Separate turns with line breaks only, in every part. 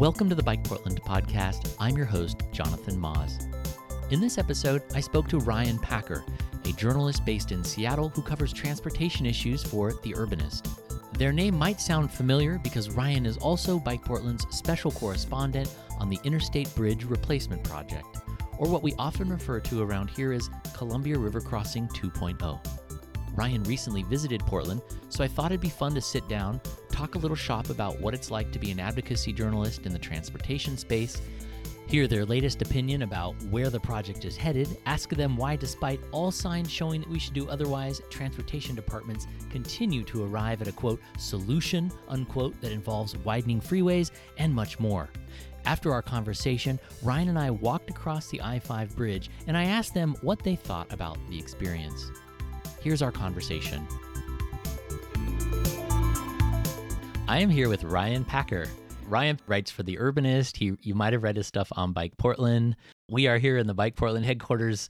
Welcome to the Bike Portland podcast. I'm your host, Jonathan Maus. In this episode, I spoke to Ryan Packer, a journalist based in Seattle who covers transportation issues for The Urbanist. Their name might sound familiar because Ryan is also Bike Portland's special correspondent on the Interstate Bridge Replacement Project, or what we often refer to around here as Columbia River Crossing 2.0. Ryan recently visited Portland, so I thought it'd be fun to sit down, talk a little shop about what it's like to be an advocacy journalist in the transportation space, hear their latest opinion about where the project is headed, ask them why, despite all signs showing that we should do otherwise, transportation departments continue to arrive at a quote solution unquote that involves widening freeways and much more. After our conversation, Ryan and I walked across the I 5 bridge and I asked them what they thought about the experience. Here's our conversation. I am here with Ryan Packer. Ryan writes for The Urbanist. He, you might have read his stuff on Bike Portland. We are here in the Bike Portland headquarters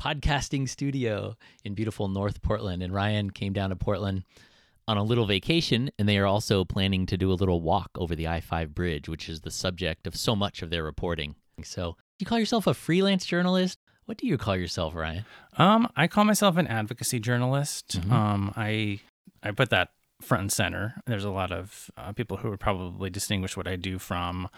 podcasting studio in beautiful North Portland. And Ryan came down to Portland on a little vacation, and they are also planning to do a little walk over the I 5 bridge, which is the subject of so much of their reporting. So, you call yourself a freelance journalist? What do you call yourself, Ryan?
Um, I call myself an advocacy journalist.
Mhm.
Um, I I put that front and center. There's a lot of uh, people who would probably distinguish what I do from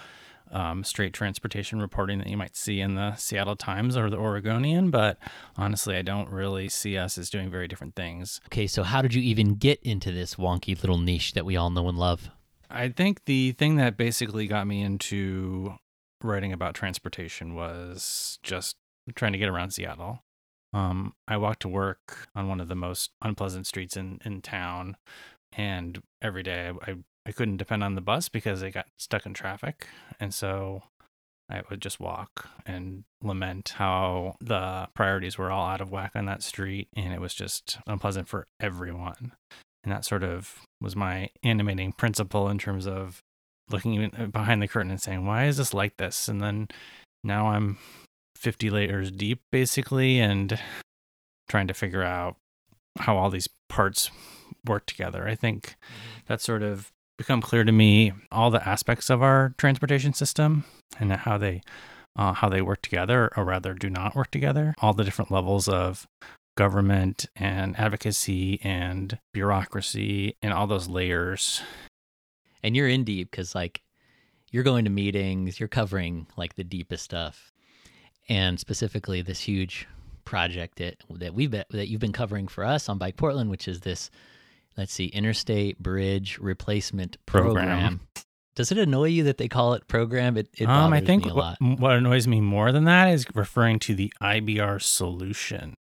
um, straight transportation reporting that you might see in the Seattle Times or the Oregonian, but honestly, I don't really see us as doing very different things.
Okay, so how did you even get into this wonky little niche that we all know and love?
I think the thing that basically got me into writing about transportation was just trying to get around Seattle. Um, I walked to work on one of the most unpleasant streets in, in town, and every day I, I, I couldn't depend on the bus because I got stuck in traffic. And so I would just walk and lament how the priorities were all out of whack on that street, and it was just unpleasant for everyone. And that sort of was my animating principle in terms of looking uh, behind the curtain and saying, why is this like this? And then now I'm 50 layers deep, basically, and trying to figure out how all these parts work together. I think that's sort of become clear to me all the aspects of our transportation system and how they uh, how they work together or rather do not work together. All the different levels of government and advocacy and bureaucracy and all those layers.
And you're in deep because, like, you're going to meetings, you're covering like the deepest stuff, and specifically this huge project that that we've been, that you've been covering for us on Bike Portland, which is this, let's see, Interstate Bridge Replacement Program.
Program.
Does it annoy you that they call it program? It, it
um, I think
me a
what,
lot.
what annoys me more than that is referring to the IBR solution.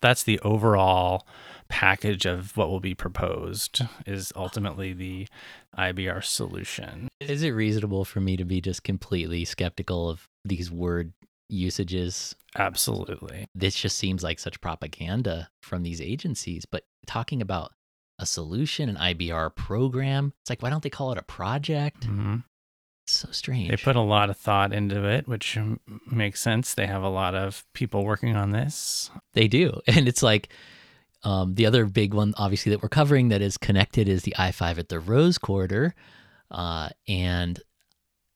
That's the overall package of what will be proposed is ultimately the IBR solution.
Is it reasonable for me to be just completely skeptical of these word usages?
Absolutely.
This just seems like such propaganda from these agencies. But talking about a solution, an IBR program, it's like, why don't they call it a project?
hmm
It's so strange.
They put a lot of thought into it, which makes sense. They have a lot of people working on this.
They do. And it's like um, the other big one, obviously, that we're covering that is connected is the I 5 at the Rose Quarter. Uh, and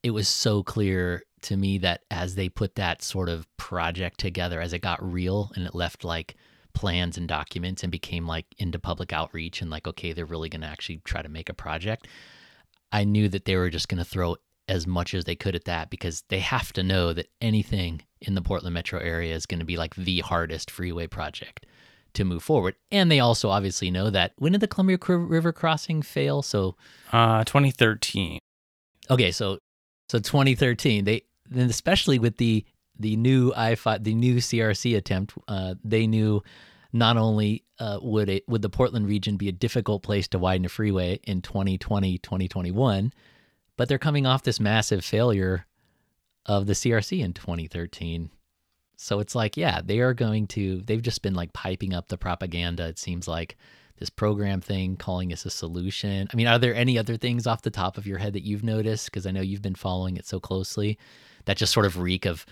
it was so clear to me that as they put that sort of project together, as it got real and it left like plans and documents and became like into public outreach and like, okay, they're really going to actually try to make a project, I knew that they were just going to throw as much as they could at that because they have to know that anything in the Portland metro area is going to be like the hardest freeway project to move forward. And they also obviously know that when did the Columbia River crossing fail? So,
Uh, 2013.
okay, so so 2013, they then especially with the the new I five the new CRC attempt, uh, they knew not only uh, would it would the Portland region be a difficult place to widen a freeway in 2020 2021, but they're coming off this massive failure of the CRC in 2013. So it's like, yeah, they are going to, they've just been like piping up the propaganda. It seems like this program thing, calling this a solution. I mean, are there any other things off the top of your head that you've noticed? Because I know you've been following it so closely that just sort of reek of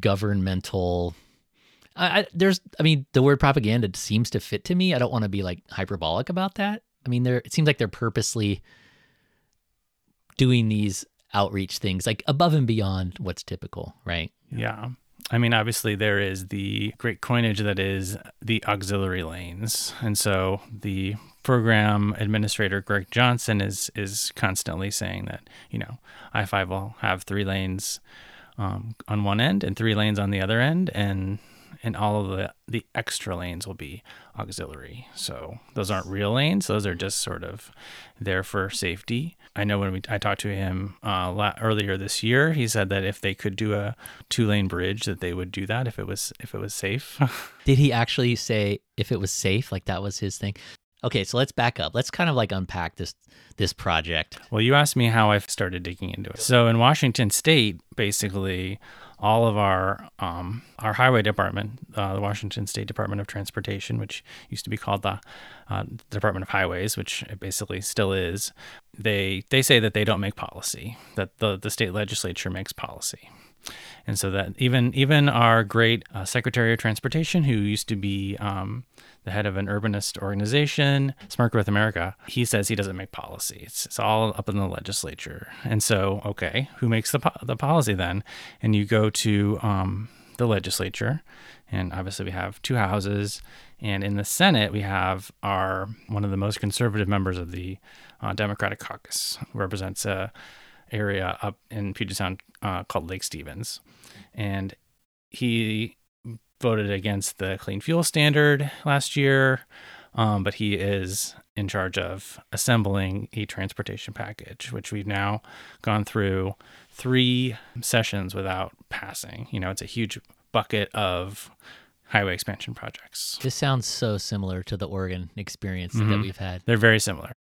governmental. I, I, there's, I mean, the word propaganda seems to fit to me. I don't want to be like hyperbolic about that. I mean, they're, it seems like they're purposely doing these outreach things like above and beyond what's typical, right?
Yeah. I mean, obviously, there is the great coinage that is the auxiliary lanes. And so the program administrator, Greg Johnson, is, is constantly saying that, you know, I 5 will have three lanes um, on one end and three lanes on the other end. And and all of the the extra lanes will be auxiliary. So those aren't real lanes; those are just sort of there for safety. I know when we I talked to him uh, earlier this year, he said that if they could do a two lane bridge, that they would do that if it was if it was safe.
Did he actually say if it was safe? Like that was his thing. Okay, so let's back up. Let's kind of like unpack this this project.
Well, you asked me how I started digging into it. So in Washington State, basically, all of our um, our highway department, uh, the Washington State Department of Transportation, which used to be called the uh, Department of Highways, which it basically still is, they they say that they don't make policy, that the the state legislature makes policy. And so that even even our great uh, Secretary of Transportation, who used to be um, the head of an urbanist organization, Smart Growth America, he says he doesn't make policy. It's, it's all up in the legislature. And so, okay, who makes the, po- the policy then? And you go to um, the legislature, and obviously we have two houses. And in the Senate, we have our one of the most conservative members of the uh, Democratic caucus, who represents a area up in Puget Sound uh, called Lake Stevens. And he voted against the clean fuel standard last year, um, but he is in charge of assembling a transportation package, which we've now gone through three sessions without passing. You know, it's a huge bucket of highway expansion projects.
This sounds so similar to the Oregon experience mm-hmm. that we've had.
They're very similar.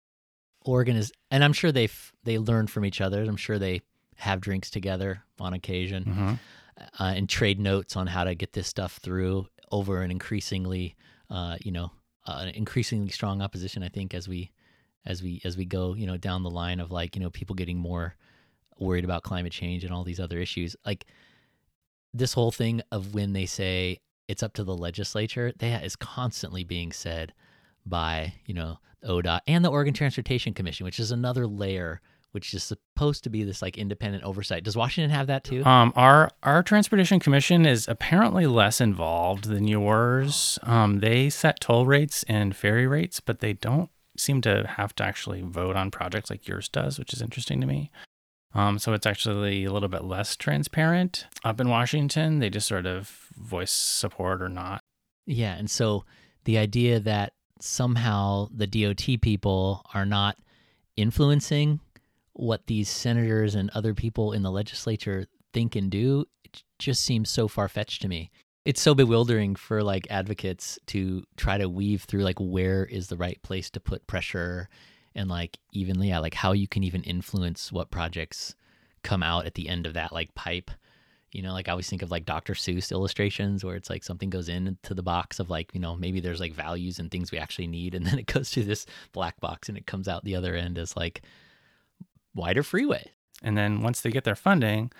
Oregon is, and I'm sure they they learn from each other. I'm sure they have drinks together on occasion. Mm-hmm uh, and trade notes on how to get this stuff through over an increasingly, uh, you know, uh, increasingly strong opposition. I think as we, as we, as we go, you know, down the line of like, you know, people getting more worried about climate change and all these other issues, like this whole thing of when they say it's up to the legislature, that is constantly being said by, you know, ODOT and the Oregon Transportation Commission, which is another layer which is supposed to be this like independent oversight. Does Washington have that too?
Um, our our transportation commission is apparently less involved than yours. Um, they set toll rates and ferry rates, but they don't seem to have to actually vote on projects like yours does, which is interesting to me. Um, so it's actually a little bit less transparent up in Washington. They just sort of voice support or not.
Yeah, and so the idea that somehow the DOT people are not influencing what these senators and other people in the legislature think and do it just seems so far fetched to me. It's so bewildering for like advocates to try to weave through like where is the right place to put pressure and like even yeah like how you can even influence what projects come out at the end of that like pipe you know like i always think of like dr seuss illustrations where it's like something goes into the box of like you know maybe there's like values and things we actually need and then it goes through this black box and it comes out the other end as like wider freeway.
And then once they get their funding,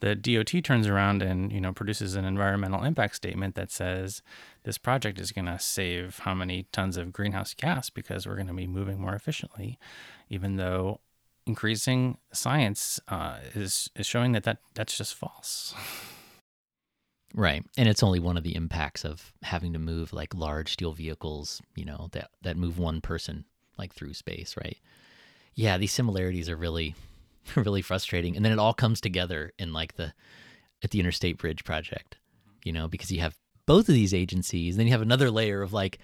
the DOT turns around and you know produces an environmental impact statement that says this project is going to save how many tons of greenhouse gas because we're going to be moving more efficiently, even though increasing science uh, is is showing that, that that's just false.
Right. And it's only one of the impacts of having to move like large steel vehicles, you know, that, that move one person like through space, right? Yeah, these similarities are really, really frustrating. And then it all comes together in like the at the Interstate Bridge project, you know, because you have both of these agencies, and then you have another layer of like a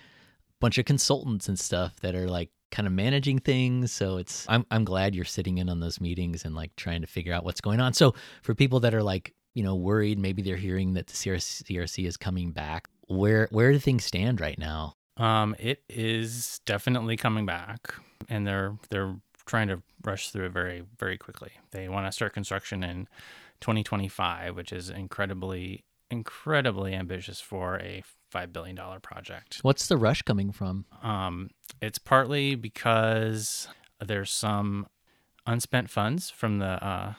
bunch of consultants and stuff that are like kind of managing things. So it's I'm I'm glad you're sitting in on those meetings and like trying to figure out what's going on. So for people that are like, you know, worried, maybe they're hearing that the CRC, CRC is coming back. Where where do things stand right now?
Um, it is definitely coming back, and they're they're trying to rush through it very, very quickly. They want to start construction in 2025, which is incredibly, incredibly ambitious for a $5 billion project.
What's the rush coming from?
Um, it's partly because there's some unspent funds from the uh,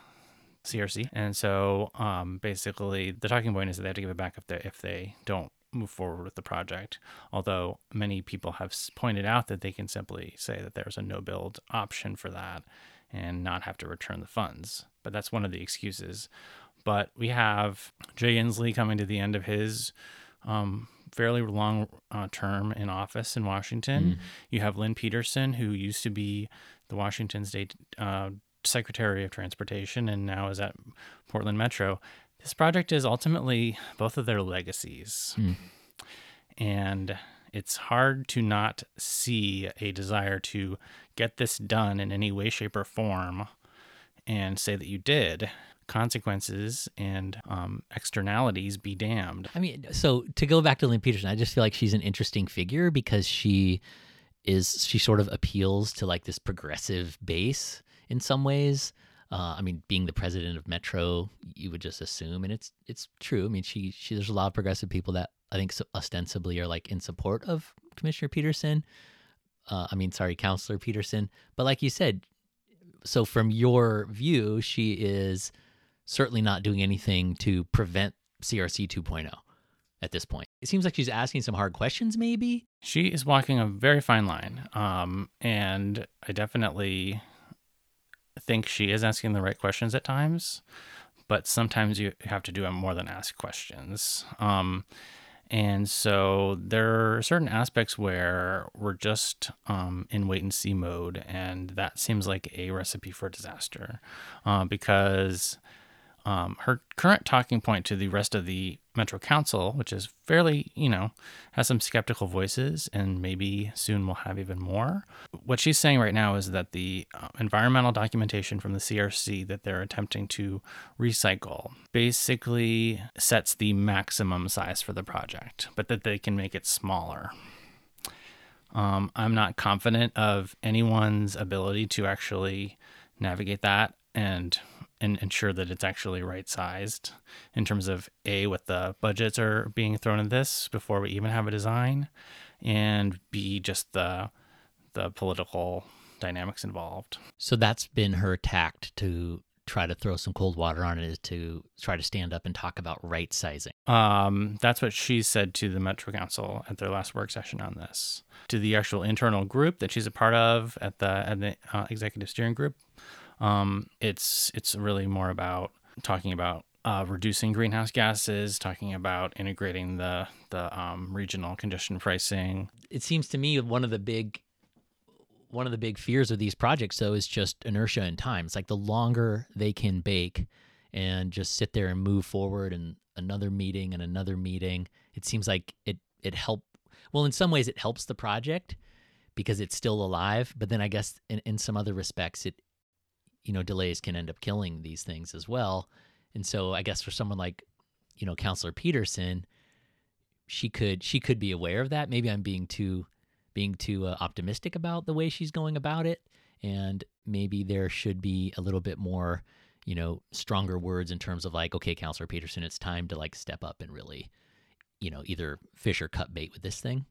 CRC. And so um, basically, the talking point is that they have to give it back if they, if they don't move forward with the project. Although many people have pointed out that they can simply say that there's a no build option for that. and not have to return the funds. But that's one of the excuses. But we have Jay Inslee coming to the end of his um, fairly long uh, term in office in Washington.
Mm.
You have Lynn Peterson, who used to be the Washington State uh, Secretary of Transportation and now is at Portland Metro. This project is ultimately both of their legacies.
Mm.
And it's hard to not see a desire to get this done in any way, shape, or form and say that you did. Consequences and um, externalities be damned.
I mean, so to go back to Lynn Peterson, I just feel like she's an interesting figure because she is she sort of appeals to like this progressive base in some ways. Uh, I mean, being the president of Metro, you would just assume, and it's it's true. I mean, she she there's a lot of progressive people that I think so ostensibly are like in support of Commissioner Peterson. Uh, I mean, sorry, Councilor Peterson. But like you said, so from your view, she is certainly not doing anything to prevent CRC 2.0 at this point. It seems like she's asking some hard questions, maybe.
She is walking a very fine line. Um, and I definitely think she is asking the right questions at times, but sometimes you have to do more than ask questions. Um, and so there are certain aspects where we're just um, in wait and see mode, and that seems like a recipe for disaster uh, because um, her current talking point to the rest of the Metro Council, which is fairly, you know, has some skeptical voices, and maybe soon we'll have even more. What she's saying right now is that the uh, environmental documentation from the CRC that they're attempting to recycle basically sets the maximum size for the project, but that they can make it smaller. Um, I'm not confident of anyone's ability to actually navigate that and and ensure that it's actually right sized in terms of a what the budgets are being thrown at this before we even have a design and b just the the political dynamics involved
So that's been her tact to try to throw some cold water on it is to try to stand up and talk about right sizing.
um, that's what she said to the metro council at their last work session on this to the actual internal group that she's a part of at the at the uh, executive steering group um, it's it's really more about talking about uh, reducing greenhouse gases, talking about integrating the the um, regional congestion pricing.
It seems to me one of the big one of the big fears of these projects though is just inertia and time. It's like the longer they can bake and just sit there and move forward and another meeting and another meeting, it seems like it it help well in some ways it helps the project because it's still alive, but then I guess in, in some other respects it you know delays can end up killing these things as well. And so I guess for someone like you know Councilor Peterson, she could she could be aware of that. Maybe I'm being too being too uh, optimistic about the way she's going about it, and maybe there should be a little bit more you know stronger words in terms of like okay Councilor Peterson, it's time to like step up and really you know either fish or cut bait with this thing.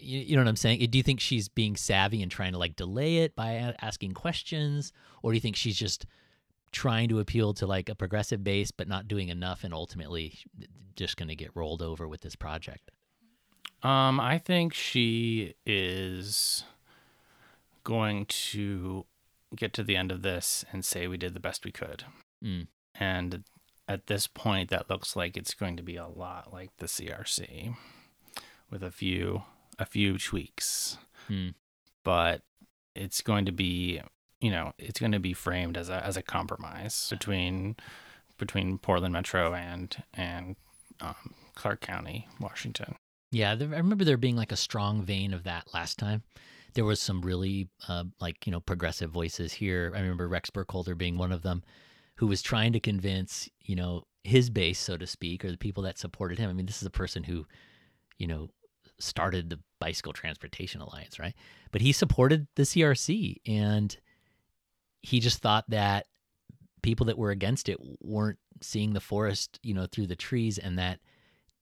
You, you know what I'm saying? Do you think she's being savvy and trying to like delay it by asking questions, or do you think she's just trying to appeal to like a progressive base but not doing enough and ultimately just going to get rolled over with this project?
Um, I think she is going to get to the end of this and say we did the best we could.
Mm.
And at this point, that looks like it's going to be a lot like the CRC, with a few a few tweaks.
Hmm.
But it's going to be, you know, it's going to be framed as a as a compromise between between Portland Metro and and um, Clark County, Washington.
Yeah, there, I remember there being like a strong vein of that last time. There was some really uh, like you know progressive voices here. I remember Rex Burkholder being one of them, who was trying to convince you know his base, so to speak, or the people that supported him. I mean, this is a person who, you know, started the Bicycle Transportation Alliance, right? But he supported the CRC, and he just thought that people that were against it weren't seeing the forest, you know, through the trees, and that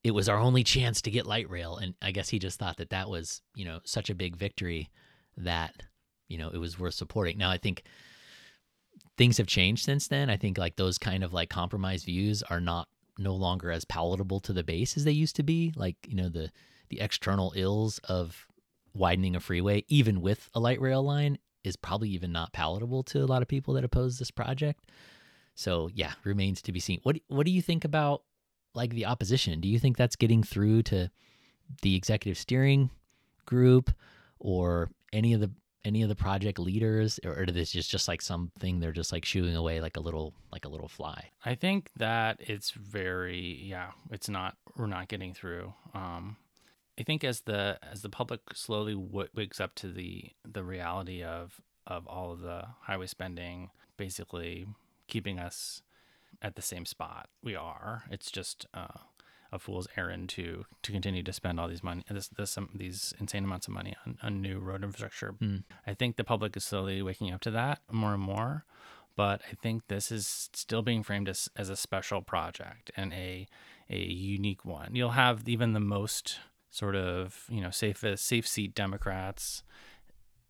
it was our only chance to get light rail. And I guess he just thought that that was, you know, such a big victory that, you know, it was worth supporting. Now, I think things have changed since then. I think like those kind of like compromise views are not no longer as palatable to the base as they used to be. Like, you know, the the external ills of widening a freeway, even with a light rail line, is probably even not palatable to a lot of people that oppose this project. So yeah, remains to be seen. What what do you think about like the opposition? Do you think that's getting through to the executive steering group or any of the any of the project leaders or, or is this just just like something they're just like shooing away like a little like a little fly
i think that it's very yeah it's not we're not getting through um i think as the as the public slowly w- wakes up to the the reality of of all of the highway spending basically keeping us at the same spot we are it's just uh a fool's errand to to continue to spend all these money this this um, these insane amounts of money on, on new road infrastructure.
Mm.
I think the public is slowly waking up to that more and more, but I think this is still being framed as as a special project and a a unique one. You'll have even the most sort of you know safest safe seat Democrats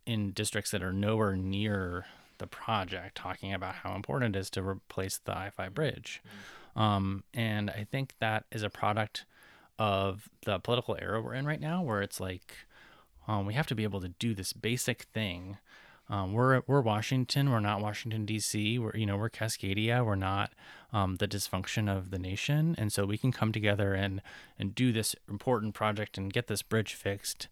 in districts that are nowhere near the project talking about how important it is to replace the I-5 bridge. Mm. Um, and I think that is a product of the political era we're in right now, where it's like um, we have to be able to do this basic thing. Um, we're we're Washington. We're not Washington D.C. We're you know we're Cascadia. We're not um, the dysfunction of the nation, and so we can come together and and do this important project and get this bridge fixed,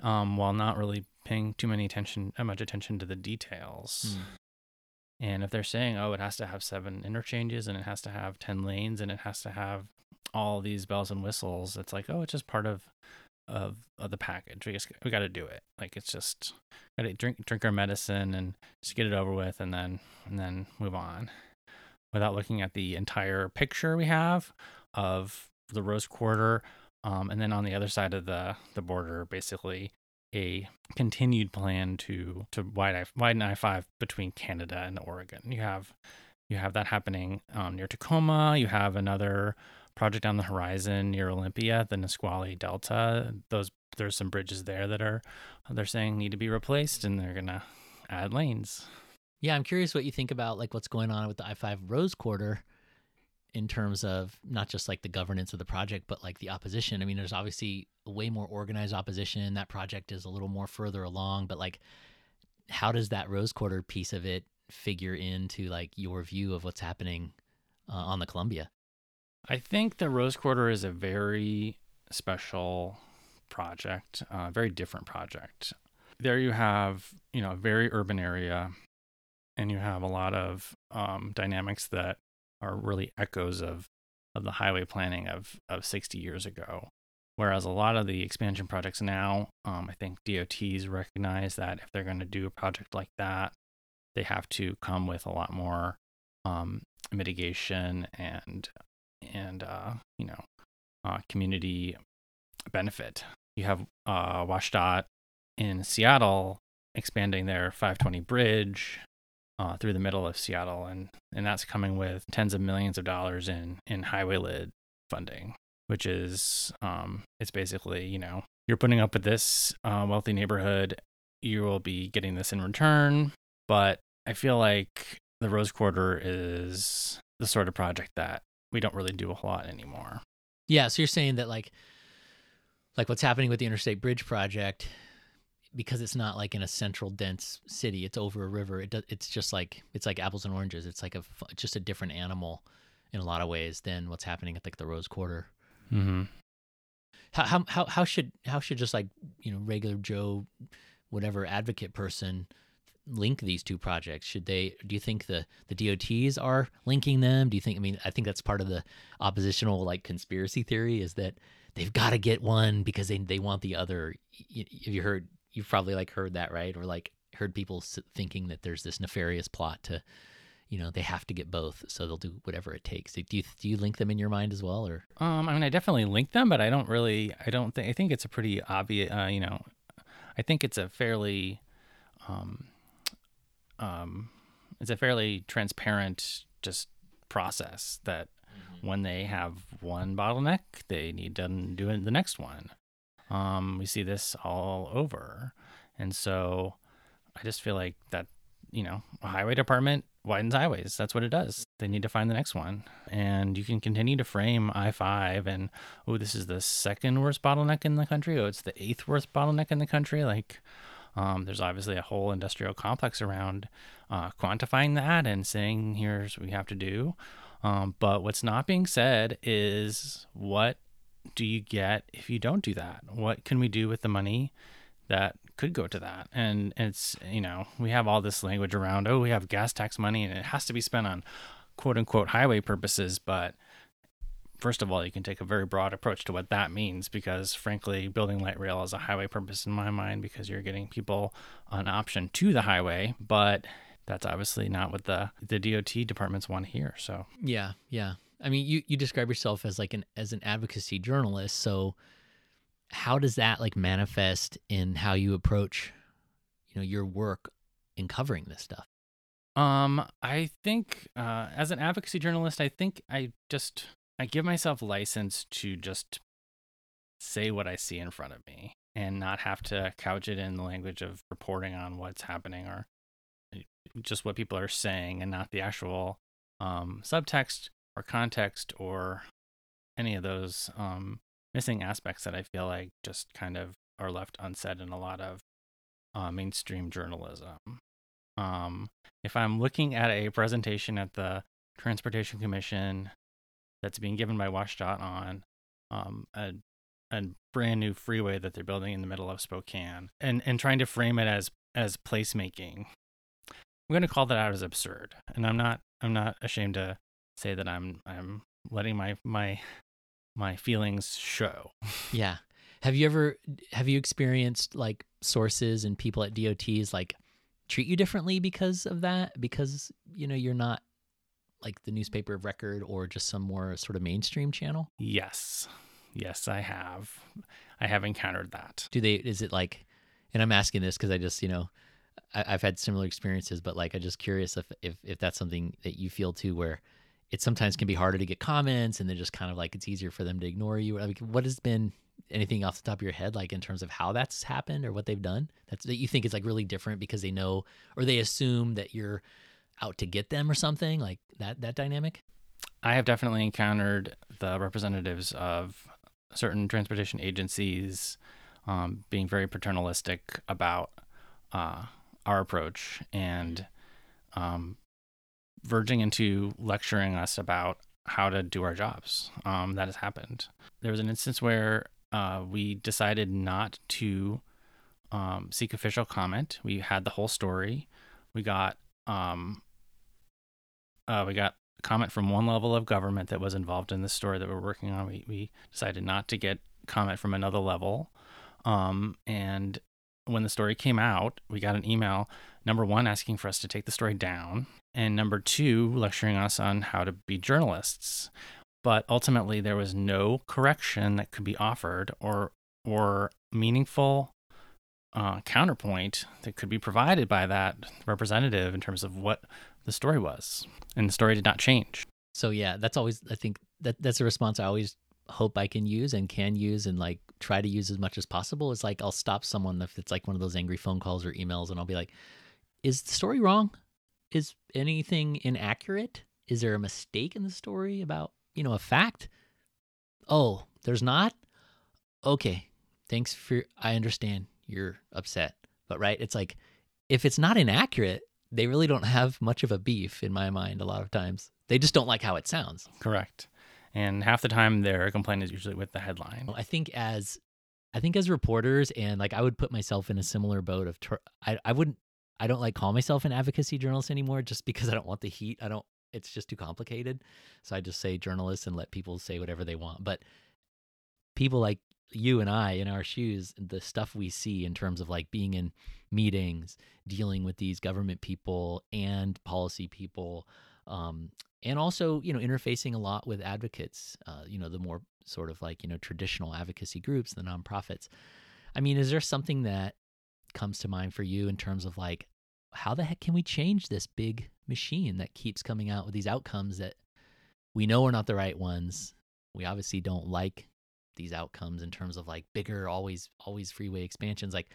um, while not really paying too many attention, much attention to the details. Mm. And if they're saying, oh, it has to have seven interchanges and it has to have 10 lanes and it has to have all these bells and whistles, it's like, oh, it's just part of of, of the package. We just we got to do it. Like it's just got to drink drink our medicine and just get it over with and then and then move on without looking at the entire picture we have of the Rose Quarter um, and then on the other side of the the border basically a continued plan to to widen widen I five between Canada and Oregon. You have you have that happening um, near Tacoma. You have another project on the horizon near Olympia, the Nisqually Delta. Those there's some bridges there that are they're saying need to be replaced, and they're gonna add lanes.
Yeah, I'm curious what you think about like what's going on with the I five Rose Quarter in terms of not just like the governance of the project, but like the opposition. I mean, there's obviously way more organized opposition. That project is a little more further along, but like, how does that Rose Quarter piece of it figure into like your view of what's happening uh, on the Columbia?
I think the Rose Quarter is a very special project, a uh, very different project. There you have, you know, a very urban area, and you have a lot of um, dynamics that are really echoes of of the highway planning of of 60 years ago. Whereas a lot of the expansion projects now, um, I think DOTs recognize that if they're going to do a project like that, they have to come with a lot more um, mitigation and and uh, you know uh, community benefit. You have uh, WashDOT in Seattle expanding their 520 bridge uh, through the middle of Seattle, and and that's coming with tens of millions of dollars in in highway lid funding, which is um, it's basically you know you're putting up with this uh, wealthy neighborhood, you will be getting this in return, but I feel like the Rose Quarter is the sort of project that we don't really do a whole lot anymore.
Yeah, so you're saying that like like what's happening with the Interstate Bridge project because it's not like in a central dense city it's over a river it does, it's just like it's like apples and oranges it's like a just a different animal in a lot of ways than what's happening at like the rose quarter
mm-hmm.
how, how how should how should just like you know regular joe whatever advocate person link these two projects should they do you think the the dots are linking them do you think i mean i think that's part of the oppositional like conspiracy theory is that they've got to get one because they they want the other have you heard you've probably like heard that, right? Or like heard people thinking that there's this nefarious plot to, you know, they have to get both, so they'll do whatever it takes. Do you do you link them in your mind as well, or?
Um, I mean, I definitely link them, but I don't really. I don't think. I think it's a pretty obvious. Uh, you know, I think it's a fairly, um, um, it's a fairly transparent just process that mm-hmm. when they have one bottleneck, they need to do the next one. Um, we see this all over. And so I just feel like that, you know, a highway department widens highways. That's what it does. They need to find the next one. And you can continue to frame I 5 and, oh, this is the second worst bottleneck in the country. Oh, it's the eighth worst bottleneck in the country. Like, Um, there's obviously a whole industrial complex around uh, quantifying that and saying, here's what we have to do. Um, but what's not being said is what do you get if you don't do that? What can we do with the money that could go to that? And it's, you know, we have all this language around, oh, we have gas tax money and it has to be spent on quote unquote highway purposes. But first of all, you can take a very broad approach to what that means because, frankly, building light rail is a highway purpose in my mind because you're getting people an option to the highway. But that's obviously not what the the DOT departments want to hear. So
yeah, yeah. I mean, you you describe yourself as like an as an advocacy journalist. So how does that like manifest in how you approach, you know, your work in covering this stuff?
Um, I think uh, as an advocacy journalist, I think I just I give myself license to just say what I see in front of me and not have to couch it in the language of reporting on what's happening or eh, just what people are saying and not the actual um, subtext or context or any of those um, missing aspects that I feel like just kind of are left unsaid in a lot of uh, mainstream journalism. Um, if I'm looking at a presentation at the Transportation Commission that's being given by WashDOT on um, a, a brand new freeway that they're building in the middle of Spokane, and and trying to frame it as as placemaking, I'm going to call that out as absurd. And I'm not I'm not ashamed to say that I'm I'm letting my my my feelings show.
Yeah. Have you ever have you experienced like sources and people at DOTs like treat you differently because of that? Because you know you're not like the newspaper of record or just some more sort of mainstream channel?
Yes. Yes, I have. I have encountered that.
Do they is it like and I'm asking this because I just, you know, I, have had similar experiences, but like I'm just curious if, if if that's something that you feel too where it sometimes can be harder to get comments and then just kind of like it's easier for them to ignore you. Like what has been anything off the top of your head like in terms of how that's happened or what they've done that's that you think is like really different because they know or they assume that you're out to get them or something like that that dynamic
i have definitely encountered the representatives of certain transportation agencies um, being very paternalistic about uh, our approach and um, verging into lecturing us about how to do our jobs. Um, that has happened. There was an instance where uh, we decided not to um, seek official comment. We had the whole story. We got um, uh, we got a comment from one level of government that was involved in the story that we're working on. We we decided not to get comment from another level. Um, and when the story came out, we got an email number one asking for us to take the story down, and number two lecturing us on how to be journalists. But ultimately, there was no correction that could be offered or or meaningful uh, counterpoint that could be provided by that representative in terms of what the story was, and the story did not change.
So yeah, that's always I think that that's a response I always hope I can use and can use and like try to use as much as possible. Is like I'll stop someone if it's like one of those angry phone calls or emails, and I'll be like, "Is the story wrong? Is anything inaccurate? Is there a mistake in the story about you know a fact? Oh, there's not. Okay, thanks for. I understand you're upset, but right, it's like if it's not inaccurate, they really don't have much of a beef in my mind a lot of times. They just don't like how it sounds.
Correct. And half the time their complaint is usually with the headline.
I think as I think as reporters and like I would put myself in a similar boat of tr- I I wouldn't I don't like call myself an advocacy journalist anymore just because I don't want the heat. I don't it's just too complicated. So I just say journalist and let people say whatever they want. But people like you and I in our shoes, the stuff we see in terms of like being in meetings, dealing with these government people and policy people, um, and also you know interfacing a lot with advocates. Uh, you know the more sort of like you know traditional advocacy groups, the nonprofits. I mean, is there something that comes to mind for you in terms of like how the heck can we change this big machine that keeps coming out with these outcomes that we know are not the right ones? We obviously don't like these outcomes in terms of like bigger always always freeway expansions like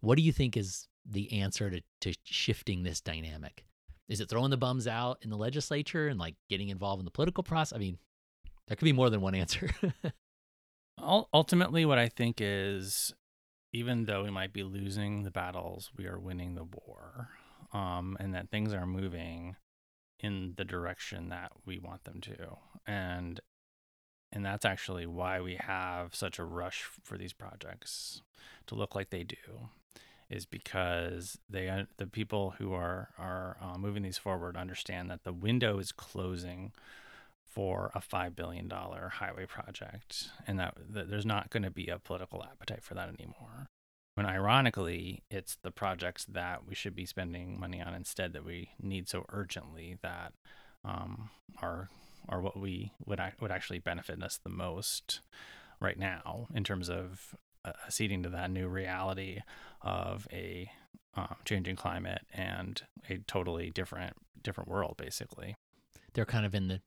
what do you think is the answer to, to shifting this dynamic? Is it throwing the bums out in the legislature and like getting involved in the political process? I mean there could be more than one answer.
Ultimately what i think is even though we might be losing the battles, we are winning the war, um, and that things are moving in the direction that we want them to, and and that's actually why we have such a rush for these projects to look like they do is because they the people who are are uh, moving these forward understand that the window is closing for a five billion dollar highway project, and that, that there's not going to be a political appetite for that anymore. When ironically, it's the projects that we should be spending money on instead that we need so urgently that um, are are what we would would actually benefit us the most right now in terms of uh, acceding to that new reality of a um, changing climate and a totally different different world basically.
They're kind of in the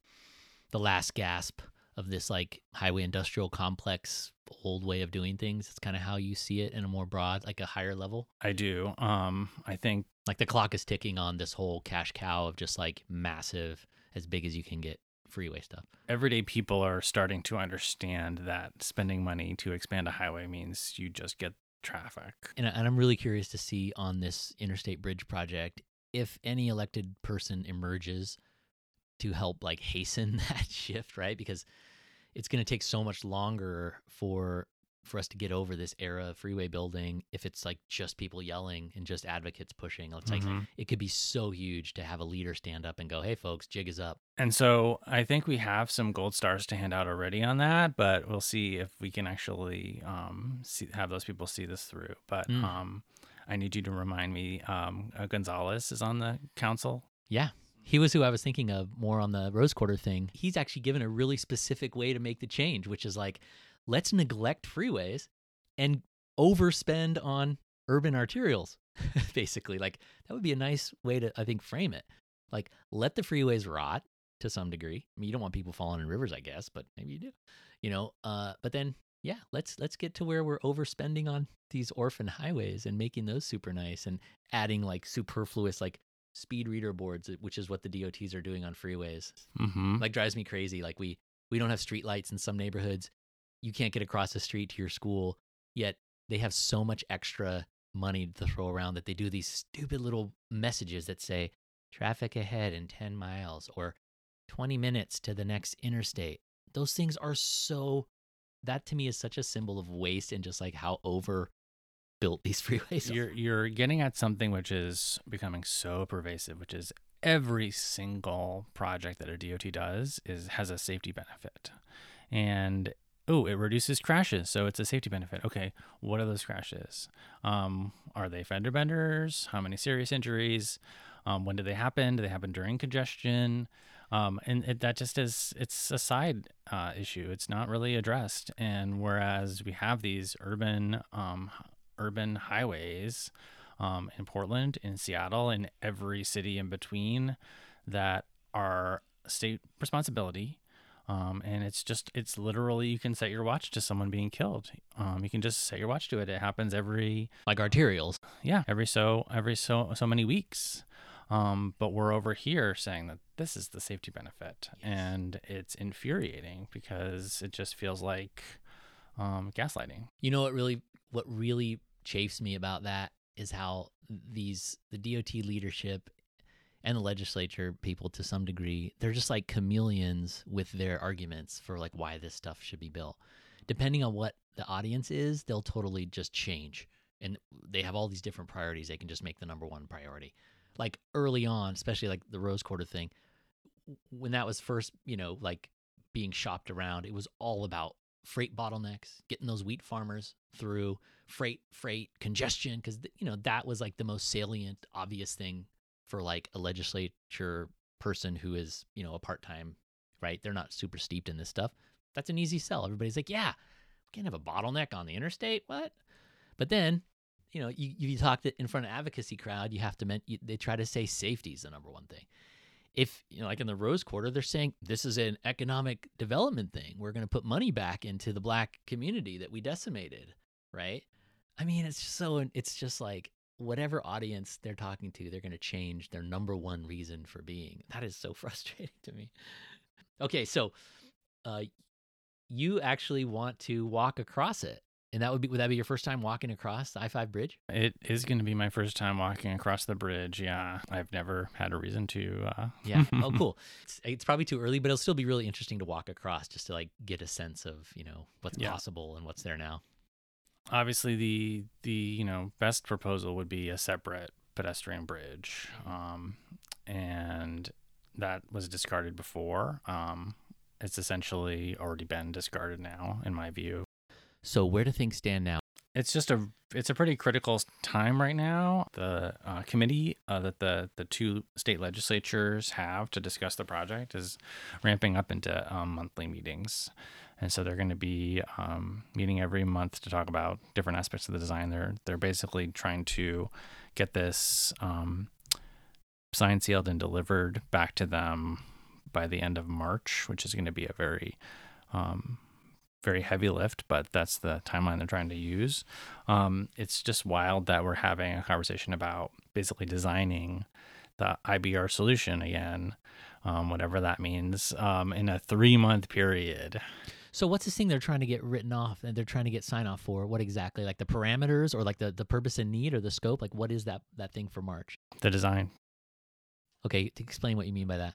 the last gasp of this like highway industrial complex old way of doing things. It's kind of how you see it in a more broad like a higher level.
I do. Um i think
like the clock is ticking on this whole cash cow of just like massive as big as you can get freeway stuff.
Everyday people are starting to understand that spending money to expand a highway means you just get traffic.
And, and I'm really curious to see on this interstate bridge project if any elected person emerges to help like hasten that shift, right? Because it's going to take so much longer for for us to get over this era of freeway building if it's like just people yelling and just advocates pushing it's like mm-hmm. it could be so huge to have a leader stand up and go hey folks jig is up
and so i think we have some gold stars to hand out already on that but we'll see if we can actually um, see, have those people see this through but mm. um, i need you to remind me um, uh, gonzalez is on the council
yeah he was who I was thinking of more on the rose quarter thing. He's actually given a really specific way to make the change, which is like let's neglect freeways and overspend on urban arterials basically. Like that would be a nice way to i think frame it. Like let the freeways rot to some degree. I mean you don't want people falling in rivers i guess but maybe you do you know uh but then yeah let's let's get to where we're overspending on these orphan highways and making those super nice and adding like superfluous like speed reader boards which is what the dots are doing on freeways. Mm-hmm. like drives me crazy. Like we we don't have street lights in some neighborhoods you can't get across the street to your school, yet they have so much extra money to throw around that they do these stupid little messages that say traffic ahead in 10 miles or 20 minutes to the next interstate. Those things are so that to me is such a symbol of waste and just like how over built these freeways
you're, You're getting at something which is becoming so pervasive, which is every single project that a DOT does is has a safety benefit. And oh, it reduces crashes, so it's a safety benefit. Okay, what are those crashes? Um, are they fender benders? How many serious injuries? Um, when do they happen? Do they happen during congestion? Um, and it, that just is it's a side uh, issue. It's not really addressed. And whereas we have these urban um, urban highways um, in Portland, in Seattle, in every city in between that are state responsibility um, and it's just, it's literally, you can set your watch to someone being killed. Um, you can just set your watch to it. It happens every,
like arterials.
Yeah. Every so, every so, so many weeks. Um, but we're over here saying that this is the safety benefit. Yes. And it's infuriating because it just feels like um, gaslighting.
You know what really, what really chafes me about that is how these, the DOT leadership and the legislature people to some degree they're just like chameleons with their arguments for like why this stuff should be built. Depending on what the audience is they'll totally just change. And they have all these different priorities. They can just make the number one priority. Like early on especially like the rose quarter thing when that was first you know like being shopped around it was all about freight bottlenecks getting those wheat farmers through freight freight congestion because you know that was like the most salient obvious thing for like a legislature person who is, you know, a part time, right? They're not super steeped in this stuff. That's an easy sell. Everybody's like, yeah, we can't have a bottleneck on the interstate. What? But then, you know, you, you talk to, in front of advocacy crowd, you have to, men- they try to say safety is the number one thing. If, you know, like in the Rose Quarter, they're saying this is an economic development thing. We're going to put money back into the black community that we decimated, right? I mean, it's just so, it's just like, whatever audience they're talking to, they're going to change their number one reason for being. That is so frustrating to me. Okay, so uh, you actually want to walk across it. And that would be would that be your first time walking across the I five bridge?
It is going to be my first time walking across the bridge. Yeah, I've never had a reason to. Uh...
Yeah. Oh, cool. It's, it's, probably too early, but it'll still be really interesting to walk across just to like get a sense of you know what's yeah. possible and what's there now.
Obviously, the the you know best proposal would be a separate pedestrian bridge, um, and that was discarded before. Um, it's essentially already been discarded now, in my view.
So where do things stand now?
It's just a it's a pretty critical time right now. The uh, committee uh, that the the two state legislatures have to discuss the project is ramping up into um, monthly meetings, and so they're going to be um, meeting every month to talk about different aspects of the design. They're they're basically trying to get this um, signed, sealed, and delivered back to them by the end of March, which is going to be a very um, very heavy lift, but that's the timeline they're trying to use. Um, it's just wild that we're having a conversation about basically designing the IBR solution again, um, whatever that means, um, in a three month period.
So what's this thing they're trying to get written off and they're trying to get sign off for? What exactly? Like the parameters or like the, the purpose and need or the scope? Like what is that that thing for March?
The design.
Okay, to explain what you mean by that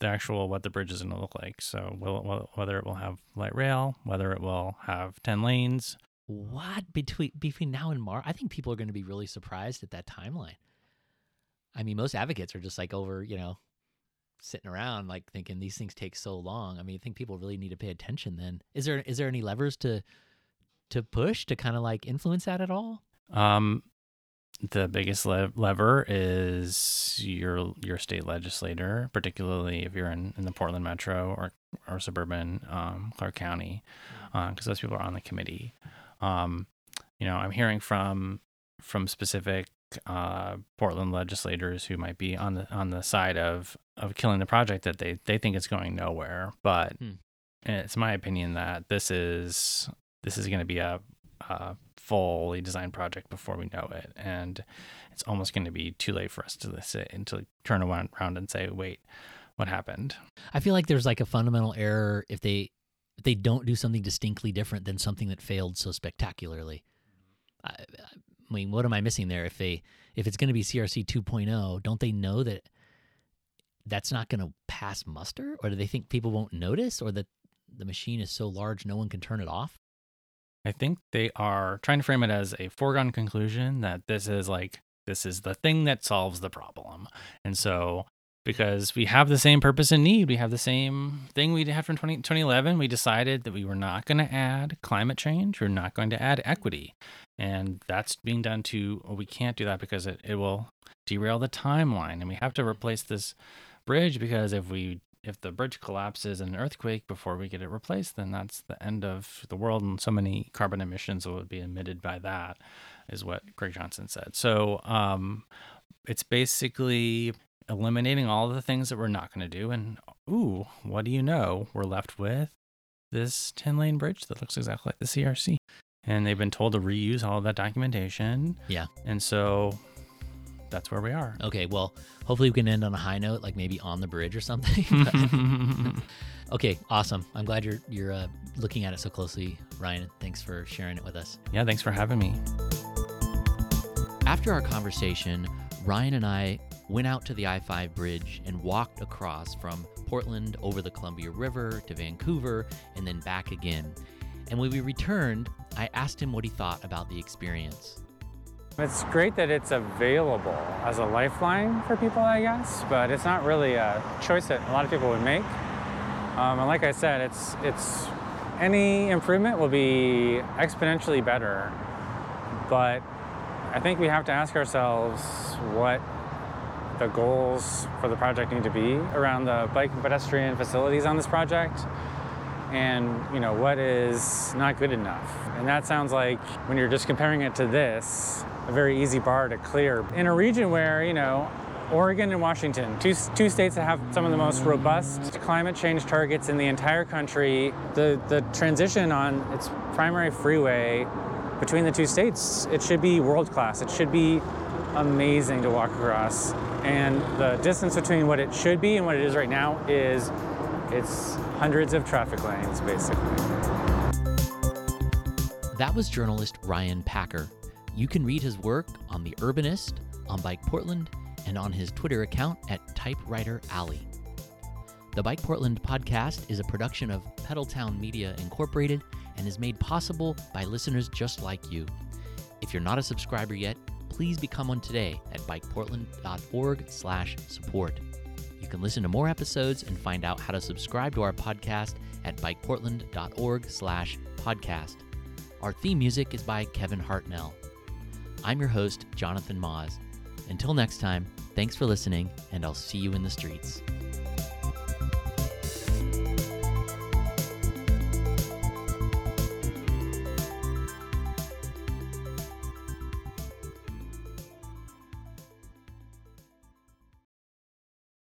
the actual what the bridge is going to look like. So will, whether it will have light rail, whether it will have 10 lanes.
What between between now and March? I think people are going to be really surprised at that timeline. I mean, most advocates are just like over, you know, sitting around like thinking these things take so long. I mean, I think people really need to pay attention then. Is there is there any levers to to push to kind of like influence that at all?
Um the biggest le- lever is your your state legislator, particularly if you're in, in the Portland metro or or suburban um, Clark County, because uh, those people are on the committee. Um, you know, I'm hearing from from specific uh, Portland legislators who might be on the on the side of of killing the project that they they think it's going nowhere, but hmm. it's my opinion that this is this is going to be a, a fully designed project before we know it. And it's almost going to be too late for us to sit and to turn around and say, wait, what happened?
I feel like there's like a fundamental error if they if they don't do something distinctly different than something that failed so spectacularly. I, mean, what am I missing there? If they if it's going to be CRC 2.0, don't they know that that's not going to pass muster, or do they think people won't notice, or that the machine is so large no one can turn it off?
I think they are trying to frame it as a foregone conclusion that this is like this is the thing that solves the problem. And so because we have the same purpose and need, we have the same thing we had from 20, 2011, we decided that we were not going to add climate change, we're not going to add equity. And that's being done to well, we can't do that because it, it will derail the timeline. And we have to replace this bridge because if we if the bridge collapses in an earthquake before we get it replaced, then that's the end of the world, and so many carbon emissions will be emitted by that, is what Greg Johnson said. So um, it's basically eliminating all the things that we're not going to do, and ooh, what do you know? We're left with this 10 lane bridge that looks exactly like the CRC. And they've been told to reuse all of that documentation.
Yeah.
And so that's where we are.
Okay, well, hopefully we can end on a high note, like maybe on the bridge or something. okay, awesome. I'm glad you're you're uh, looking at it so closely, Ryan. Thanks for sharing it with us.
Yeah, thanks for having me.
After our conversation, Ryan and I went out to the I 5 bridge and walked across from Portland over the Columbia River to Vancouver and then back again. And when we returned, I asked him what he thought about the experience.
It's great that it's available as a lifeline for people, I guess, but it's not really a choice that a lot of people would make. Um, and like I said, it's it's any improvement will be exponentially better, but I think we have to ask ourselves what the goals for the project need to be around the bike and pedestrian facilities on this project and you know what is not good enough and that sounds like when you're just comparing it to this a very easy bar to clear. In a region where, you know, Oregon and Washington, two, two states that have some of the most robust climate change targets in the entire country, the, the transition on its primary freeway between the two states, it should be world class. It should be amazing to walk across. And the distance between what it should be and what it is right now is it's hundreds of traffic lanes basically.
That was journalist Ryan Packer. You can read his work on The Urbanist, on Bike Portland, and on his Twitter account at Typewriter Alley. The Bike Portland podcast is a production of Pedaltown Media Incorporated and is made possible by listeners just like you. If you're not a subscriber yet, please become one today at bikeportland.org/support. You can listen to more episodes and find out how to subscribe to our podcast at bikeportland.org/podcast. Our theme music is by Kevin Hartnell. I'm your host, Jonathan Maus. Until next time, thanks for listening, and I'll see you in the streets.